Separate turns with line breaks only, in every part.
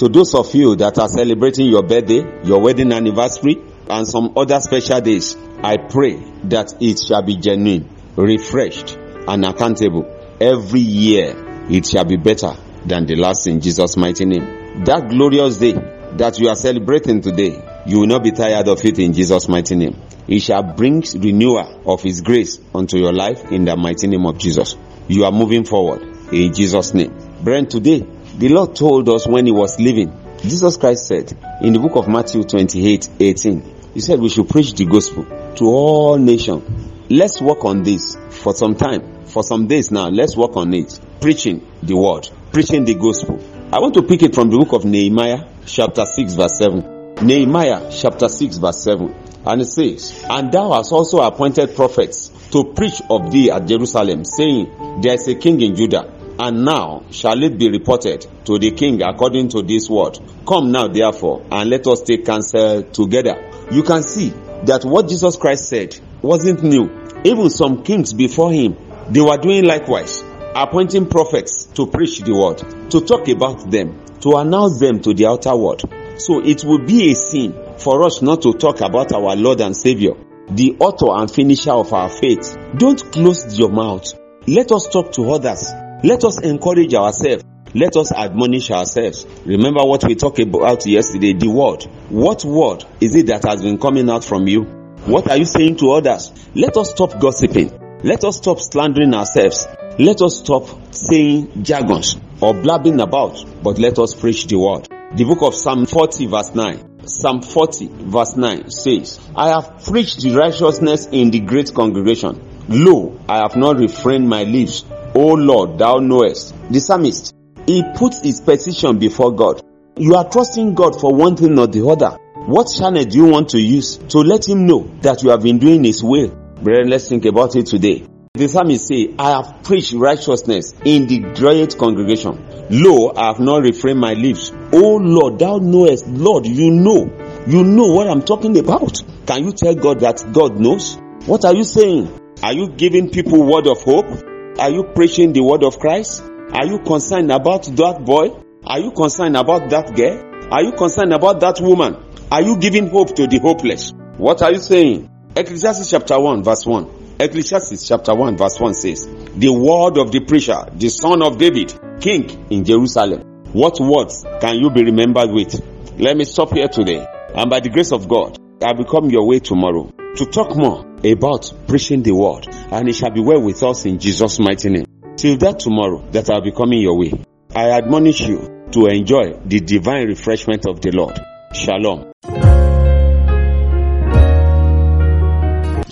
To those of you that are celebrating your birthday, your wedding anniversary, and some other special days, I pray that it shall be genuine, refreshed, and accountable. Every year, it shall be better than the last in Jesus' mighty name. That glorious day that you are celebrating today, you will not be tired of it in Jesus' mighty name. It shall bring renewal of His grace unto your life in the mighty name of Jesus. You are moving forward in Jesus' name. Brent, today, the Lord told us when He was leaving, Jesus Christ said in the book of Matthew 28 18, He said we should preach the gospel to all nations. Let's work on this for some time, for some days now. Let's work on it. Preaching the word, preaching the gospel. I want to pick it from the book of Nehemiah, chapter 6, verse 7. Nehemiah, chapter 6, verse 7. And it says, And thou hast also appointed prophets to preach of thee at Jerusalem, saying, There is a king in Judah. And now shall it be reported to the king according to this word. Come now, therefore, and let us take counsel together. You can see that what Jesus Christ said wasn't new. Even some kings before him, they were doing likewise, appointing prophets to preach the word, to talk about them, to announce them to the outer world. So it would be a sin for us not to talk about our Lord and Savior, the author and finisher of our faith. Don't close your mouth. Let us talk to others. Let us encourage ourselves. Let us admonish ourselves. Remember what we talked about yesterday, the word. What word is it that has been coming out from you? What are you saying to others? Let us stop gossiping. Let us stop slandering ourselves. Let us stop saying jargons or blabbing about, but let us preach the word. The book of Psalm 40 verse 9. Psalm 40 verse 9 says, I have preached righteousness in the great congregation. Lo, I have not refrained my lips. O Lord, thou knowest. The psalmist, he puts his petition before God. You are trusting God for one thing or the other. What channel do you want to use to let him know that you have been doing his will? Brethren, let's think about it today. The psalmist say, I have preached righteousness in the great congregation. Lo, I have not refrained my lips. Oh Lord, thou knowest. Lord, you know. You know what I'm talking about. Can you tell God that God knows? What are you saying? Are you giving people word of hope? Are you preaching the word of Christ? Are you concerned about that boy? Are you concerned about that girl? Are you concerned about that woman? Are you giving hope to the hopeless? What are you saying? Ecclesiastes chapter 1 verse 1. Ecclesiastes chapter 1 verse 1 says, The word of the preacher, the son of David, king in Jerusalem. What words can you be remembered with? Let me stop here today. And by the grace of God, I'll become your way tomorrow to talk more about preaching the word. And it shall be well with us in Jesus' mighty name. Till that tomorrow that I'll be coming your way. I admonish you to enjoy the divine refreshment of the Lord. Shalom.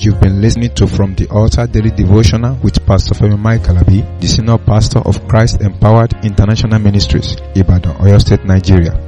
You've been listening to From the Altar Daily Devotional with Pastor Femi Mike Alabi, the Senior Pastor of Christ Empowered International Ministries, Ibadan, Oyo State, Nigeria.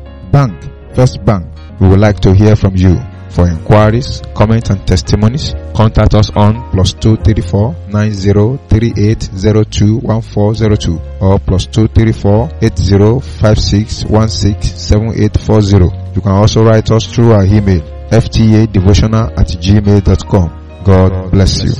Bank, First Bank. We would like to hear from you. For inquiries, comments and testimonies, contact us on plus 234 9038021402 or plus 234 8056167840. You can also write us through our email ftadevotional at gmail.com. God bless you.